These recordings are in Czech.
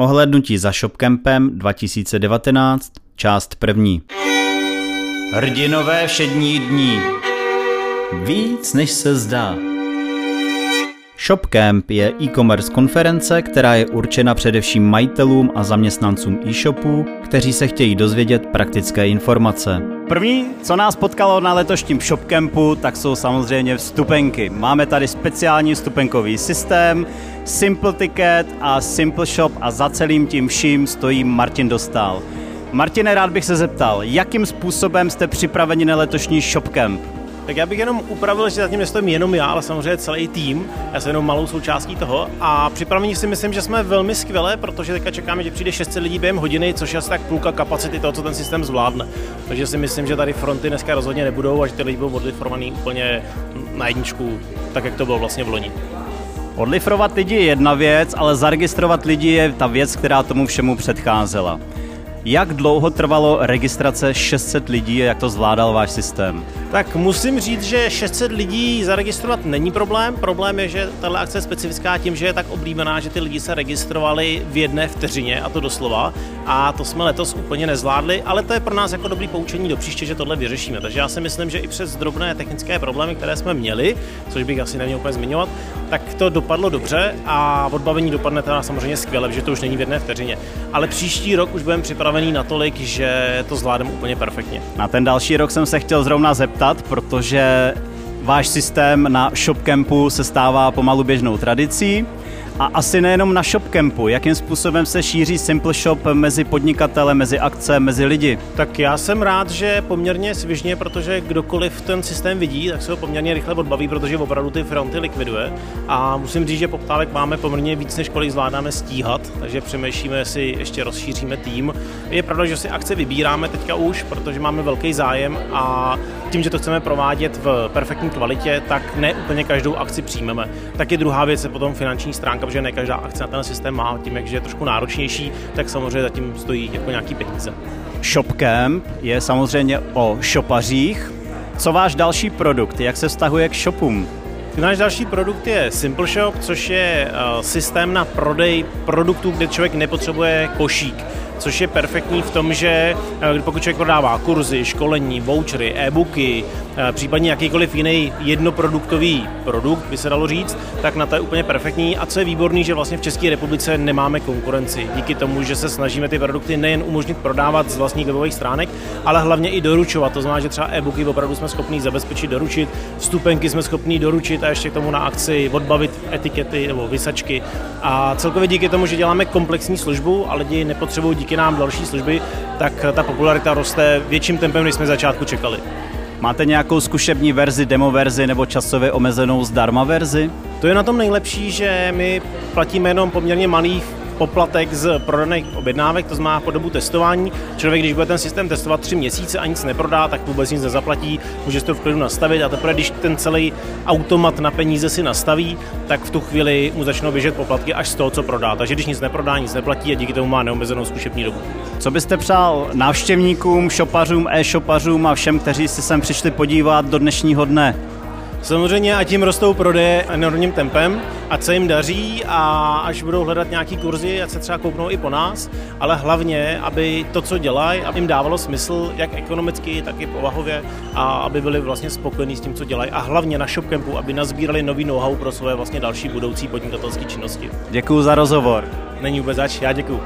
Ohlednutí za Shopcampem 2019, část první. Hrdinové všední dní. Víc než se zdá. Shopcamp je e-commerce konference, která je určena především majitelům a zaměstnancům e-shopů, kteří se chtějí dozvědět praktické informace. První, co nás potkalo na letošním Shopcampu, tak jsou samozřejmě vstupenky. Máme tady speciální vstupenkový systém, Simple Ticket a Simple Shop a za celým tím vším stojí Martin Dostal. Martine, rád bych se zeptal, jakým způsobem jste připraveni na letošní Shopcamp? Tak já bych jenom upravil, že zatím nestojím jenom já, ale samozřejmě celý tým. Já jsem jenom malou součástí toho. A připravení si myslím, že jsme velmi skvělé, protože teďka čekáme, že přijde 600 lidí během hodiny, což je asi tak půlka kapacity toho, co ten systém zvládne. Takže si myslím, že tady fronty dneska rozhodně nebudou a že ty lidi budou odlifrovaný úplně na jedničku, tak jak to bylo vlastně v loni. Odlifrovat lidi je jedna věc, ale zaregistrovat lidi je ta věc, která tomu všemu předcházela. Jak dlouho trvalo registrace 600 lidí a jak to zvládal váš systém? Tak musím říct, že 600 lidí zaregistrovat není problém. Problém je, že tahle akce je specifická tím, že je tak oblíbená, že ty lidi se registrovali v jedné vteřině, a to doslova. A to jsme letos úplně nezvládli, ale to je pro nás jako dobrý poučení do příště, že tohle vyřešíme. Takže já si myslím, že i přes drobné technické problémy, které jsme měli, což bych asi neměl úplně zmiňovat, tak to dopadlo dobře a odbavení dopadne teda samozřejmě skvěle, že to už není v jedné vteřině. Ale příští rok už budeme připravený natolik, že to zvládneme úplně perfektně. Na ten další rok jsem se chtěl zrovna zeptat, protože váš systém na ShopCampu se stává pomalu běžnou tradicí. A asi nejenom na ShopCampu, jakým způsobem se šíří Simple Shop mezi podnikatele, mezi akce, mezi lidi? Tak já jsem rád, že poměrně svižně, protože kdokoliv ten systém vidí, tak se ho poměrně rychle odbaví, protože opravdu ty fronty likviduje. A musím říct, že poptávek máme poměrně víc, než kolik zvládáme stíhat, takže přemýšlíme, jestli ještě rozšíříme tým. Je pravda, že si akce vybíráme teďka už, protože máme velký zájem a tím, že to chceme provádět v perfektní kvalitě, tak ne úplně každou akci přijmeme. Tak je druhá věc je potom finanční stránka, protože ne každá akce na ten systém má, tím, jak je trošku náročnější, tak samozřejmě zatím stojí jako nějaký peníze. Shopcamp je samozřejmě o šopařích. Co váš další produkt? Jak se vztahuje k shopům? Náš další produkt je Simple Shop, což je uh, systém na prodej produktů, kde člověk nepotřebuje košík což je perfektní v tom, že eh, pokud člověk prodává kurzy, školení, vouchery, e-booky, případně jakýkoliv jiný jednoproduktový produkt, by se dalo říct, tak na to je úplně perfektní. A co je výborný, že vlastně v České republice nemáme konkurenci. Díky tomu, že se snažíme ty produkty nejen umožnit prodávat z vlastních webových stránek, ale hlavně i doručovat. To znamená, že třeba e-booky opravdu jsme schopni zabezpečit, doručit, vstupenky jsme schopni doručit a ještě k tomu na akci odbavit etikety nebo vysačky. A celkově díky tomu, že děláme komplexní službu a lidi nepotřebují díky díky nám další služby, tak ta popularita roste větším tempem, než jsme začátku čekali. Máte nějakou zkušební verzi, demo verzi nebo časově omezenou zdarma verzi? To je na tom nejlepší, že my platíme jenom poměrně malých poplatek z prodaných objednávek, to znamená po dobu testování. Člověk, když bude ten systém testovat tři měsíce a nic neprodá, tak vůbec nic nezaplatí, může si to v klidu nastavit a teprve, když ten celý automat na peníze si nastaví, tak v tu chvíli mu začnou běžet poplatky až z toho, co prodá. Takže když nic neprodá, nic neplatí a díky tomu má neomezenou zkušební dobu. Co byste přál návštěvníkům, šopařům, e-šopařům a všem, kteří si sem přišli podívat do dnešního dne? Samozřejmě a tím rostou prodeje enormním tempem, ať se jim daří a až budou hledat nějaký kurzy, ať se třeba kouknou i po nás, ale hlavně, aby to, co dělají, aby jim dávalo smysl, jak ekonomicky, tak i povahově a aby byli vlastně spokojení s tím, co dělají a hlavně na ShopCampu, aby nazbírali nový know-how pro své vlastně další budoucí podnikatelské činnosti. Děkuji za rozhovor. Není vůbec zač, já děkuji.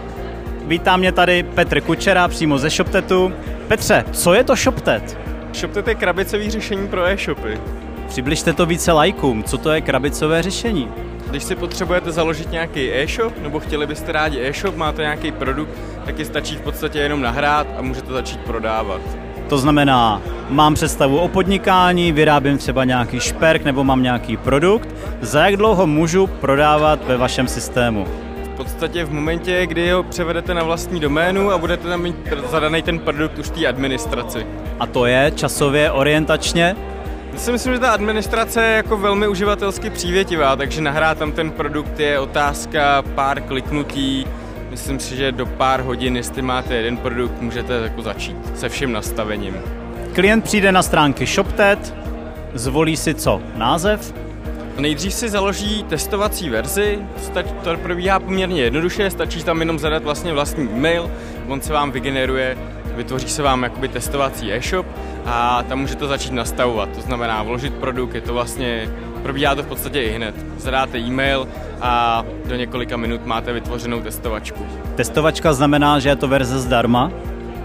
Vítám mě tady Petr Kučera přímo ze ShopTetu. Petře, co je to ShopTet? ShopTet je krabicový řešení pro e-shopy. Přibližte to více lajkům, co to je krabicové řešení? Když si potřebujete založit nějaký e-shop, nebo chtěli byste rádi e-shop, máte nějaký produkt, tak je stačí v podstatě jenom nahrát a můžete začít prodávat. To znamená, mám představu o podnikání, vyrábím třeba nějaký šperk nebo mám nějaký produkt, za jak dlouho můžu prodávat ve vašem systému? V podstatě v momentě, kdy ho převedete na vlastní doménu a budete tam mít zadaný ten produkt už té administraci. A to je časově orientačně? Já si myslím, že ta administrace je jako velmi uživatelsky přívětivá, takže nahrát tam ten produkt je otázka pár kliknutí. Myslím si, že do pár hodin, jestli máte jeden produkt, můžete jako začít se vším nastavením. Klient přijde na stránky ShopTet, zvolí si co? Název? Nejdřív si založí testovací verzi, to probíhá poměrně jednoduše, stačí tam jenom zadat vlastně vlastní e-mail, on se vám vygeneruje, vytvoří se vám jakoby testovací e-shop a tam můžete začít nastavovat, to znamená vložit produkt, je to vlastně, probíhá to v podstatě i hned. Zadáte e-mail a do několika minut máte vytvořenou testovačku. Testovačka znamená, že je to verze zdarma?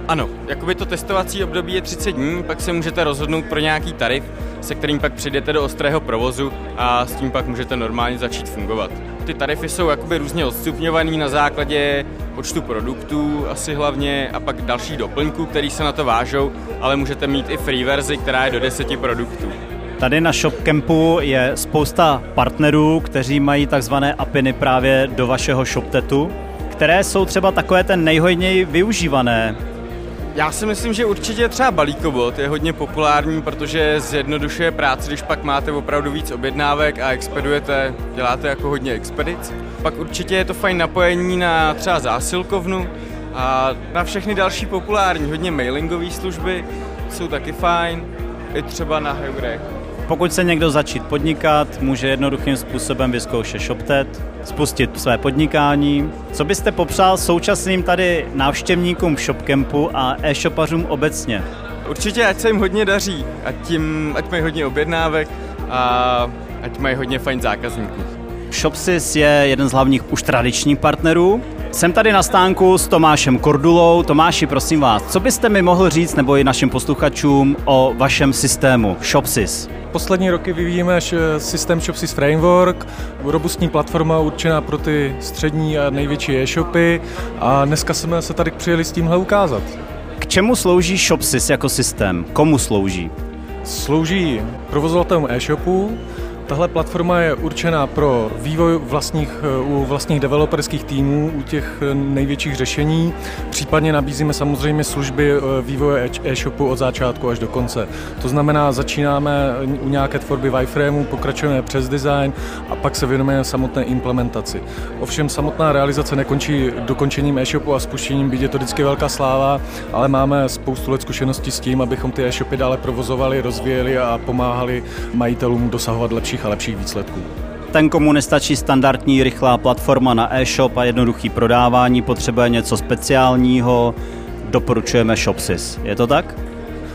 Ano, jakoby to testovací období je 30 dní, pak se můžete rozhodnout pro nějaký tarif, se kterým pak přijdete do ostrého provozu a s tím pak můžete normálně začít fungovat. Ty tarify jsou jakoby různě odstupňovaný na základě počtu produktů asi hlavně a pak dalších doplňků, který se na to vážou, ale můžete mít i free verzi, která je do 10 produktů. Tady na ShopCampu je spousta partnerů, kteří mají takzvané apiny právě do vašeho ShopTetu, které jsou třeba takové ten nejhojněji využívané já si myslím, že určitě třeba balíkovod je hodně populární, protože zjednodušuje práci, když pak máte opravdu víc objednávek a expedujete, děláte jako hodně expedic. Pak určitě je to fajn napojení na třeba zásilkovnu a na všechny další populární, hodně mailingové služby jsou taky fajn, i třeba na Heurech. Pokud se někdo začít podnikat, může jednoduchým způsobem vyzkoušet ShopTet, spustit své podnikání. Co byste popřál současným tady návštěvníkům ShopCampu a e-shopařům obecně? Určitě, ať se jim hodně daří, ať, tím, ať mají hodně objednávek a ať mají hodně fajn zákazníků. Shopsys je jeden z hlavních už tradičních partnerů. Jsem tady na stánku s Tomášem Kordulou. Tomáši, prosím vás, co byste mi mohl říct nebo i našim posluchačům o vašem systému Shopsys? Poslední roky vyvíjíme systém Shopsys Framework, robustní platforma určená pro ty střední a největší e-shopy a dneska jsme se tady přijeli s tímhle ukázat. K čemu slouží Shopsys jako systém? Komu slouží? Slouží provozovatelům e-shopů, Tahle platforma je určená pro vývoj vlastních, u vlastních developerských týmů, u těch největších řešení. Případně nabízíme samozřejmě služby eh, vývoje e-shopu od začátku až do konce. To znamená, začínáme u nějaké tvorby wireframeu, pokračujeme přes design a pak se věnujeme samotné implementaci. Ovšem samotná realizace nekončí dokončením e-shopu a spuštěním, byť je to vždycky velká sláva, ale máme spoustu let zkušeností s tím, abychom ty e-shopy dále provozovali, rozvíjeli a pomáhali majitelům dosahovat lepších lepších a lepších výsledků. Ten, komu nestačí standardní rychlá platforma na e-shop a jednoduchý prodávání, potřebuje něco speciálního, doporučujeme Shopsys. Je to tak?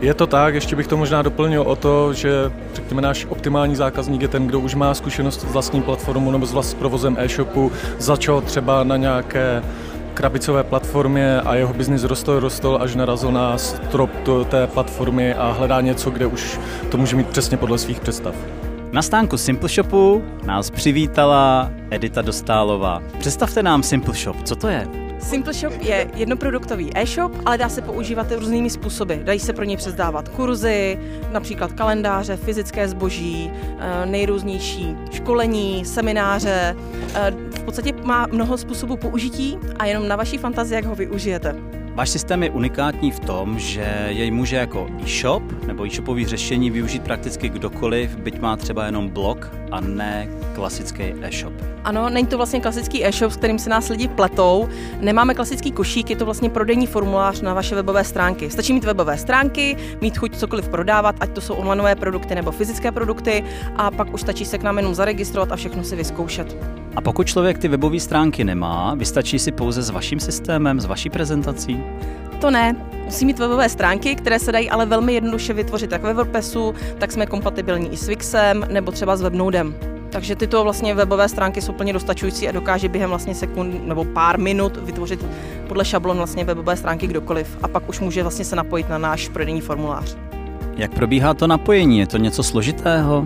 Je to tak, ještě bych to možná doplnil o to, že řekněme náš optimální zákazník je ten, kdo už má zkušenost s vlastní platformou nebo s vlastním provozem e-shopu, začal třeba na nějaké krabicové platformě a jeho biznis rostl, rostl, až narazil na strop té platformy a hledá něco, kde už to může mít přesně podle svých představ. Na stánku Simple Shopu nás přivítala Edita Dostálová. Představte nám Simple Shop, co to je? Simple Shop je jednoproduktový e-shop, ale dá se používat různými způsoby. Dají se pro něj přezdávat kurzy, například kalendáře, fyzické zboží, eh, nejrůznější školení, semináře. Eh, v podstatě má mnoho způsobů použití a jenom na vaší fantazii, jak ho využijete. Váš systém je unikátní v tom, že jej může jako e-shop nebo e-shopový řešení využít prakticky kdokoliv, byť má třeba jenom blog a ne klasický e-shop. Ano, není to vlastně klasický e-shop, s kterým se nás lidi pletou. Nemáme klasický košík, je to vlastně prodejní formulář na vaše webové stránky. Stačí mít webové stránky, mít chuť cokoliv prodávat, ať to jsou onlineové produkty nebo fyzické produkty, a pak už stačí se k nám jenom zaregistrovat a všechno si vyzkoušet. A pokud člověk ty webové stránky nemá, vystačí si pouze s vaším systémem, s vaší prezentací? To ne. Musí mít webové stránky, které se dají ale velmi jednoduše vytvořit jak ve WordPressu, tak jsme kompatibilní i s Wixem nebo třeba s Webnodem. Takže tyto vlastně webové stránky jsou plně dostačující a dokáže během vlastně sekund nebo pár minut vytvořit podle šablon vlastně webové stránky kdokoliv a pak už může vlastně se napojit na náš prodejní formulář. Jak probíhá to napojení? Je to něco složitého?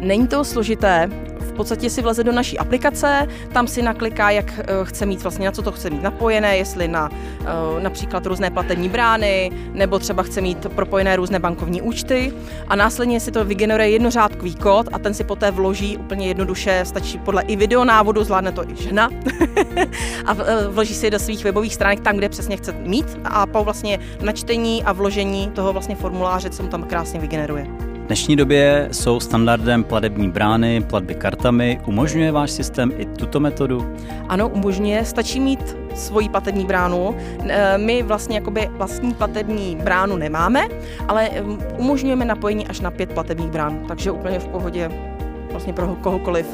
Není to složité, podstatě si vleze do naší aplikace, tam si nakliká, jak eh, chce mít vlastně, na co to chce mít napojené, jestli na eh, například různé platební brány, nebo třeba chce mít propojené různé bankovní účty. A následně si to vygeneruje jednořádkový kód a ten si poté vloží úplně jednoduše, stačí podle i videonávodu, zvládne to i žena. A eh, vloží si do svých webových stránek tam, kde přesně chce mít. A po vlastně načtení a vložení toho vlastně formuláře, co mu tam krásně vygeneruje. V dnešní době jsou standardem platební brány, platby kartami. Umožňuje váš systém i tuto metodu? Ano, umožňuje. Stačí mít svoji platební bránu. E, my vlastně jakoby vlastní platební bránu nemáme, ale umožňujeme napojení až na pět platebních brán, takže úplně v pohodě vlastně pro kohokoliv.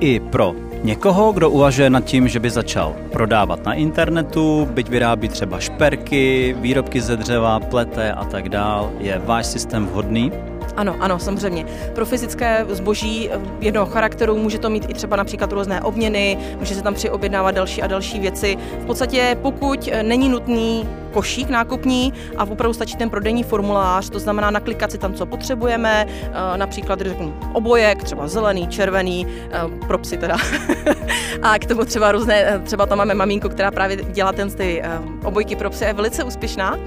I pro někoho, kdo uvažuje nad tím, že by začal prodávat na internetu, byť vyrábí třeba šperky, výrobky ze dřeva, plete a tak dál, je váš systém vhodný? Ano, ano, samozřejmě. Pro fyzické zboží eh, jednoho charakteru může to mít i třeba například různé obměny, může se tam přiobjednávat další a další věci. V podstatě pokud eh, není nutný košík nákupní a opravdu stačí ten prodejní formulář, to znamená naklikat si tam, co potřebujeme, eh, například řeknu obojek, třeba zelený, červený, pro psy teda. a k tomu třeba různé, třeba tam máme mamínku, která právě dělá ten ty obojky pro psy, je velice úspěšná,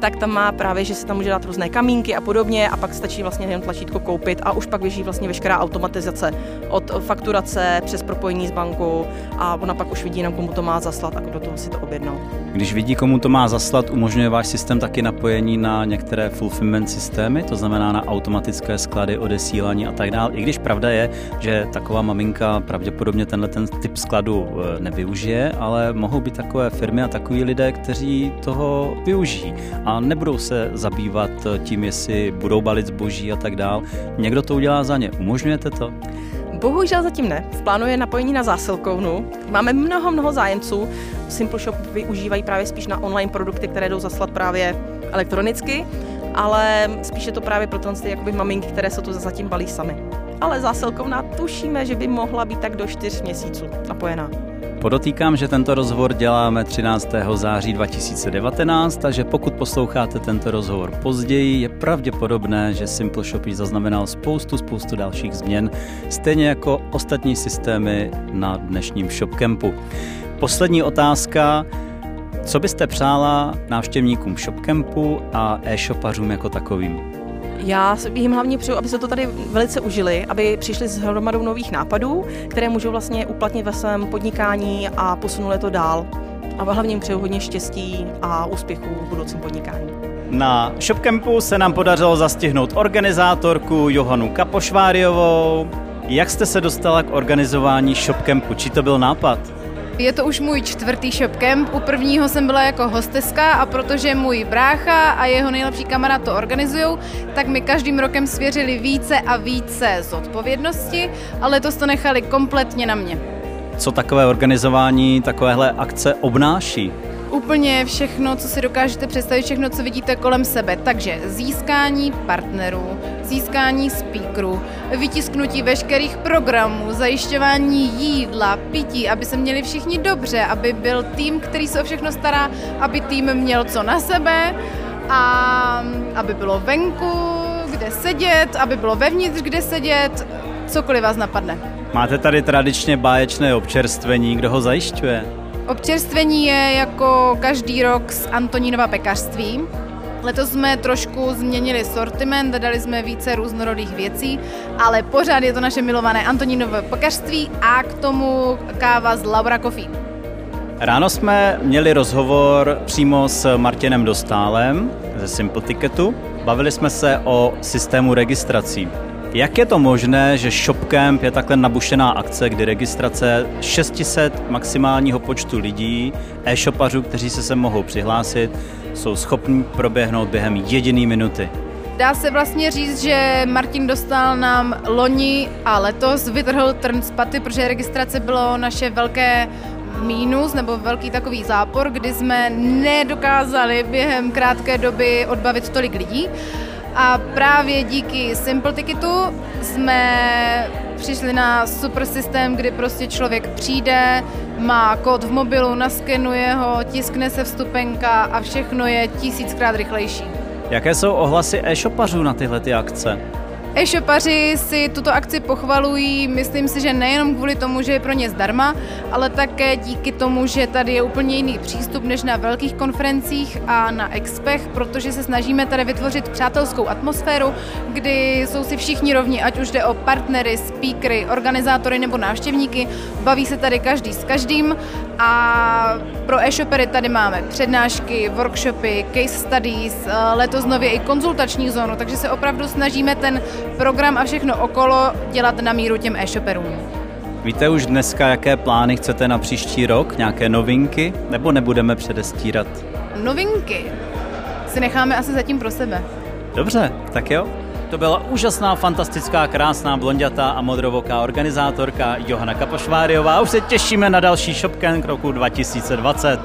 tak tam má právě, že se tam může dát různé kamínky a podobně a pak stačí vlastně vlastně jen tlačítko koupit a už pak běží vlastně veškerá automatizace od fakturace přes propojení s bankou a ona pak už vidí jenom, komu to má zaslat a kdo toho si to objednal. Když vidí, komu to má zaslat, umožňuje váš systém taky napojení na některé fulfillment systémy, to znamená na automatické sklady, odesílání a tak dále. I když pravda je, že taková maminka pravděpodobně tenhle ten typ skladu e, nevyužije, ale mohou být takové firmy a takový lidé, kteří toho využijí a nebudou se zabývat tím, jestli budou balit zboží a tak dál. Někdo to udělá za ně. Umožňujete to? Bohužel zatím ne. V plánu je napojení na zásilkovnu. Máme mnoho, mnoho zájemců. Simple Shop využívají právě spíš na online produkty, které jdou zaslat právě elektronicky, ale spíše to právě pro ty jakoby maminky, které se to zatím balí sami. Ale zásilkovna tušíme, že by mohla být tak do 4 měsíců napojená. Podotýkám, že tento rozhovor děláme 13. září 2019, takže pokud posloucháte tento rozhovor později, je pravděpodobné, že Simple Shop zaznamenal spoustu, spoustu dalších změn, stejně jako ostatní systémy na dnešním ShopCampu. Poslední otázka. Co byste přála návštěvníkům ShopCampu a e-shopařům jako takovým? Já jim hlavně přeju, aby se to tady velice užili, aby přišli s hromadou nových nápadů, které můžou vlastně uplatnit ve svém podnikání a posunuli to dál. A hlavně jim přeju hodně štěstí a úspěchů v budoucím podnikání. Na ShopCampu se nám podařilo zastihnout organizátorku Johanu Kapošváriovou. Jak jste se dostala k organizování ShopCampu? Či to byl nápad? Je to už můj čtvrtý shopcamp. U prvního jsem byla jako hosteska a protože můj brácha a jeho nejlepší kamarád to organizují, tak mi každým rokem svěřili více a více zodpovědnosti, ale letos to nechali kompletně na mě. Co takové organizování takovéhle akce obnáší? Úplně všechno, co si dokážete představit, všechno, co vidíte kolem sebe. Takže získání partnerů, získání speakerů, vytisknutí veškerých programů, zajišťování jídla, pití, aby se měli všichni dobře, aby byl tým, který se o všechno stará, aby tým měl co na sebe a aby bylo venku, kde sedět, aby bylo vevnitř, kde sedět, cokoliv vás napadne. Máte tady tradičně báječné občerstvení, kdo ho zajišťuje? Občerstvení je jako každý rok z Antonínova pekařství. Letos jsme trošku změnili sortiment, dali jsme více různorodých věcí, ale pořád je to naše milované Antonínové pekařství a k tomu káva z Laura Coffee. Ráno jsme měli rozhovor přímo s Martinem Dostálem ze Simple Ticketu. Bavili jsme se o systému registrací. Jak je to možné, že ShopCamp je takhle nabušená akce, kdy registrace 600 maximálního počtu lidí, e-shopařů, kteří se sem mohou přihlásit, jsou schopni proběhnout během jediné minuty? Dá se vlastně říct, že Martin dostal nám loni a letos vytrhl trn z paty, protože registrace bylo naše velké mínus nebo velký takový zápor, kdy jsme nedokázali během krátké doby odbavit tolik lidí. A právě díky Simple Ticketu jsme přišli na super systém, kdy prostě člověk přijde, má kód v mobilu, naskenuje ho, tiskne se vstupenka a všechno je tisíckrát rychlejší. Jaké jsou ohlasy e-shopařů na tyhle ty akce? E-shopaři si tuto akci pochvalují, myslím si, že nejenom kvůli tomu, že je pro ně zdarma, ale také díky tomu, že tady je úplně jiný přístup než na velkých konferencích a na expech, protože se snažíme tady vytvořit přátelskou atmosféru, kdy jsou si všichni rovni, ať už jde o partnery, speakery, organizátory nebo návštěvníky, baví se tady každý s každým a pro e-shopery tady máme přednášky, workshopy, case studies, letos nově i konzultační zónu, takže se opravdu snažíme ten program a všechno okolo dělat na míru těm e-shopperům. Víte už dneska, jaké plány chcete na příští rok? Nějaké novinky? Nebo nebudeme předestírat? Novinky si necháme asi zatím pro sebe. Dobře, tak jo. To byla úžasná, fantastická, krásná, blondětá a modrovoká organizátorka Johana Kapošváriová. Už se těšíme na další ShopCamp roku 2020.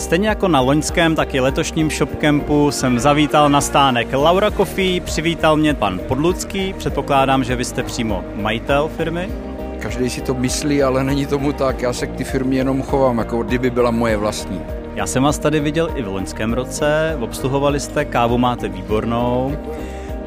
Stejně jako na loňském, tak i letošním ShopCampu jsem zavítal na stánek Laura Coffee, přivítal mě pan Podlucký, předpokládám, že vy jste přímo majitel firmy. Každý si to myslí, ale není tomu tak. Já se k ty firmě jenom chovám, jako kdyby byla moje vlastní. Já jsem vás tady viděl i v loňském roce, obsluhovali jste, kávu máte výbornou.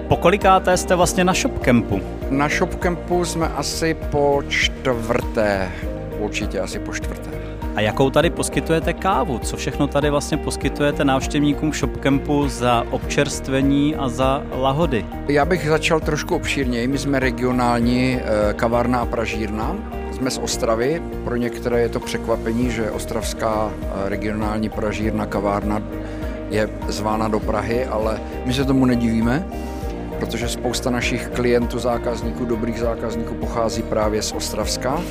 Po kolikáté jste vlastně na ShopCampu? Na ShopCampu jsme asi po čtvrté, určitě asi po čtvrté. A jakou tady poskytujete kávu? Co všechno tady vlastně poskytujete návštěvníkům ShopCampu za občerstvení a za lahody? Já bych začal trošku obšírněji. My jsme regionální eh, kavárna a pražírna. Jsme z Ostravy. Pro některé je to překvapení, že ostravská eh, regionální pražírna kavárna je zvána do Prahy, ale my se tomu nedivíme protože spousta našich klientů, zákazníků, dobrých zákazníků pochází právě z Ostravska,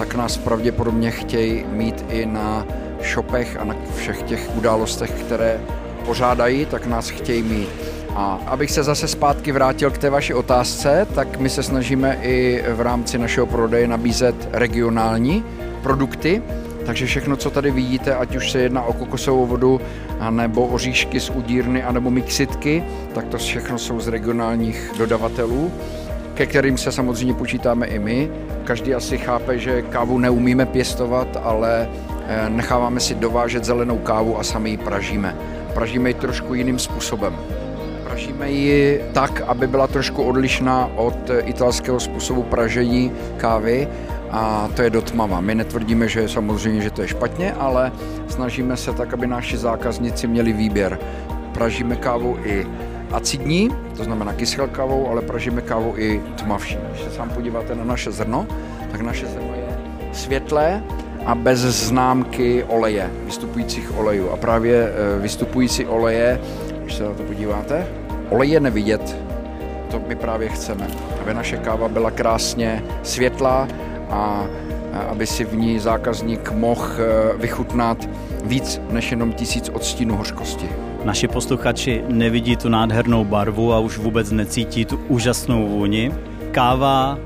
tak nás pravděpodobně chtějí mít i na shopech a na všech těch událostech, které pořádají, tak nás chtějí mít. A abych se zase zpátky vrátil k té vaší otázce, tak my se snažíme i v rámci našeho prodeje nabízet regionální produkty, takže všechno, co tady vidíte, ať už se jedná o kokosovou vodu, nebo oříšky z udírny, anebo mixitky, tak to všechno jsou z regionálních dodavatelů, ke kterým se samozřejmě počítáme i my. Každý asi chápe, že kávu neumíme pěstovat, ale eh, necháváme si dovážet zelenou kávu a sami ji pražíme. Pražíme ji trošku jiným způsobem. Pražíme ji tak, aby byla trošku odlišná od italského způsobu pražení kávy a to je do tmava. My netvrdíme, že samozřejmě, že to je špatně, ale snažíme se tak, aby naši zákazníci měli výběr. Pražíme kávu i acidní, to znamená kyselkavou, ale pražíme kávu i tmavší. Když se sám podíváte na naše zrno, tak naše zrno je světlé a bez známky oleje, vystupujících olejů. A právě e, vystupující oleje, když se na to podíváte, olej je nevidět, to my právě chceme, aby naše káva byla krásně světlá, a aby si v ní zákazník mohl e, vychutnat víc než jenom tisíc odstínů hořkosti. Naši posluchači nevidí tu nádhernou barvu a už vůbec necítí tu úžasnou vůni. Káva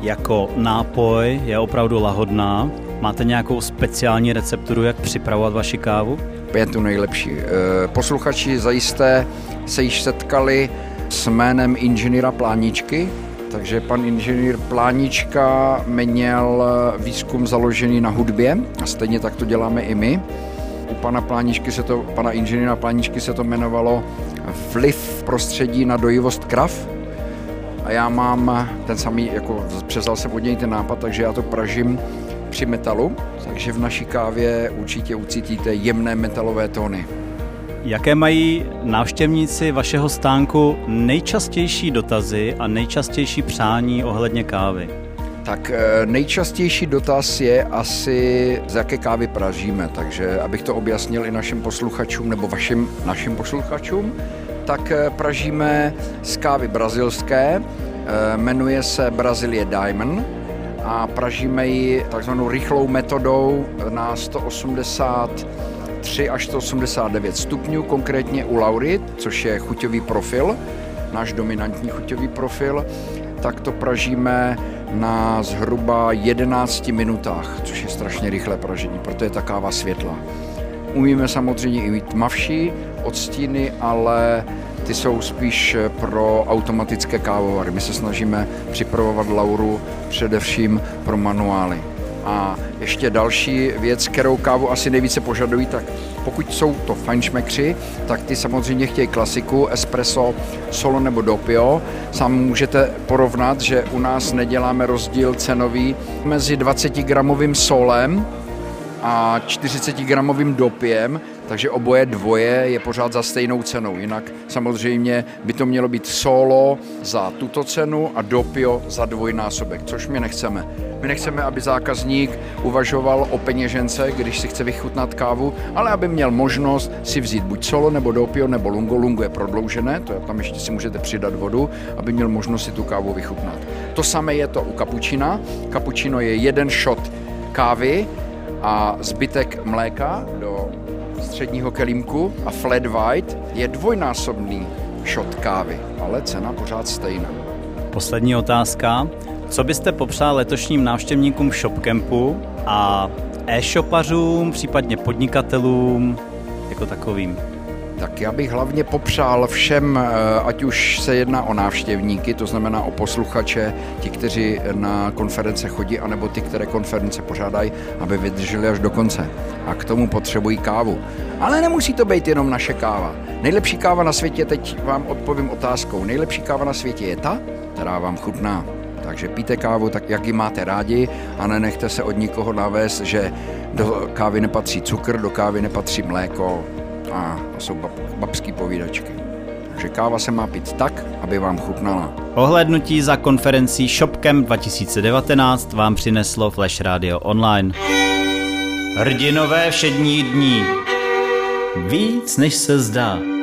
jako nápoj je opravdu lahodná. Máte nějakou speciální recepturu, jak připravovat vaši kávu? Je tu nejlepší. E, posluchači zajisté se již setkali s jménem inženýra Pláničky, takže pan inženýr Plánička měl výzkum založený na hudbě a stejně tak to děláme i my. U pana Pláničky se to, pana inženýra Pláničky se to jmenovalo vliv prostředí na dojivost krav. A já mám ten samý, jako přezal jsem od něj ten nápad, takže já to pražím při metalu, takže v naší kávě určitě ucítíte jemné metalové tóny. Jaké mají návštěvníci vašeho stánku nejčastější dotazy a nejčastější přání ohledně kávy? Tak eh, nejčastější dotaz je asi, z jaké kávy pražíme, takže abych to objasnil i našim posluchačům nebo vašim našim posluchačům, tak eh, pražíme z kávy brazilské, eh, jmenuje se Brazilie Diamond a pražíme ji takzvanou rychlou metodou na 180 3 až 189 stupňů, konkrétně u Laury, což je chuťový profil, náš dominantní chuťový profil, tak to pražíme na zhruba 11 minutách, což je strašně rychlé pražení, proto je ta káva světla. Umíme samozřejmě i tmavší odstíny, ale ty jsou spíš pro automatické kávovary. My se snažíme připravovat Lauru především pro manuály. A ještě další věc, kterou kávu asi nejvíce požadují, tak pokud jsou to fajnšmekři, tak ty samozřejmě chtějí klasiku, espresso, solo nebo dopio. Sám můžete porovnat, že u nás neděláme rozdíl cenový mezi 20 gramovým solem a 40 gramovým dopiem, takže oboje dvoje je pořád za stejnou cenou. Jinak samozřejmě by to mělo být solo za tuto cenu a dopio za dvojnásobek, což my nechceme. My nechceme, aby zákazník uvažoval o peněžence, když si chce vychutnat kávu, ale aby měl možnost si vzít buď solo nebo dopio nebo lungo. Lungo je prodloužené, to je, tam ještě si můžete přidat vodu, aby měl možnost si tu kávu vychutnat. To samé je to u kapučina. Kapučino je jeden shot kávy a zbytek mléka do středního kelímku a flat white je dvojnásobný shot kávy, ale cena pořád stejná. Poslední otázka. Co byste popřál letošním návštěvníkům Shopcampu a e-shopařům, případně podnikatelům jako takovým? Tak já bych hlavně popřál všem, eh, ať už se jedná o návštěvníky, to znamená o posluchače, ti, kteří na konference chodí, anebo ty, které konference pořádají, aby vydrželi až do konce. A k tomu potřebují kávu. Ale nemusí to být jenom naše káva. Nejlepší káva na světě, teď vám odpovím otázkou, nejlepší káva na světě je ta, která vám chutná. Takže píte kávu tak, jak ji máte rádi a nenechte se od nikoho navést, že do kávy nepatří cukr, do kávy nepatří mléko a to jsou bab, babský povídačky. Takže káva se má pít tak, aby vám chutnala. Ohlednutí za konferencí Shopcamp 2019 vám přineslo Flash Radio Online. Hrdinové všední dní. Víc než se zdá.